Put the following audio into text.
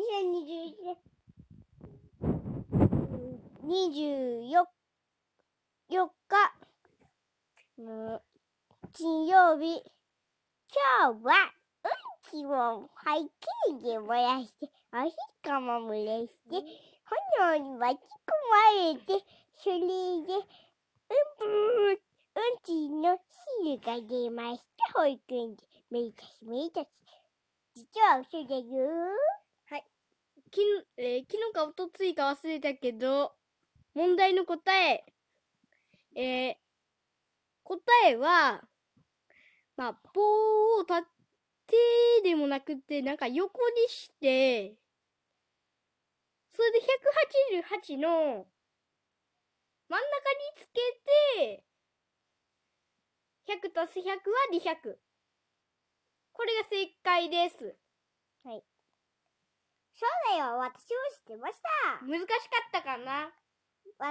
2021年24 4日、うん金曜日、今日はうんちを背景で燃やして、おしっこも蒸れして、炎に巻き込まれて、それで、うんぷー、うんちの汁が出ました、保育園で。めいたしめいたし。実は嘘だよ。きん、えー昨日かおとついか忘れたけど、問題の答え、えー答えは、まあ、棒を立てでもなくて、なんか横にして、それで188の真ん中につけて、100足す100は200。これが正解です。そうだよ。私も知ってました。難しかったかな